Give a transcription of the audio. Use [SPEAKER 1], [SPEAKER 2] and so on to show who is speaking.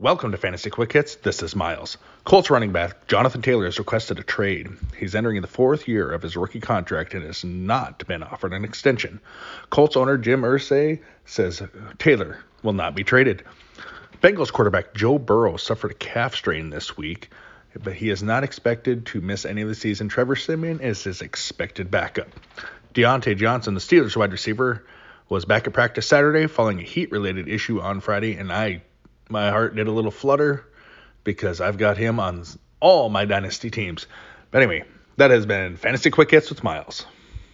[SPEAKER 1] Welcome to Fantasy Quick Hits. This is Miles. Colts running back Jonathan Taylor has requested a trade. He's entering the fourth year of his rookie contract and has not been offered an extension. Colts owner Jim Irsay says Taylor will not be traded. Bengals quarterback Joe Burrow suffered a calf strain this week, but he is not expected to miss any of the season. Trevor Siemian is his expected backup. Diontae Johnson, the Steelers wide receiver, was back at practice Saturday following a heat-related issue on Friday, and I my heart did a little flutter because I've got him on all my dynasty teams. But anyway, that has been Fantasy Quick Hits with Miles.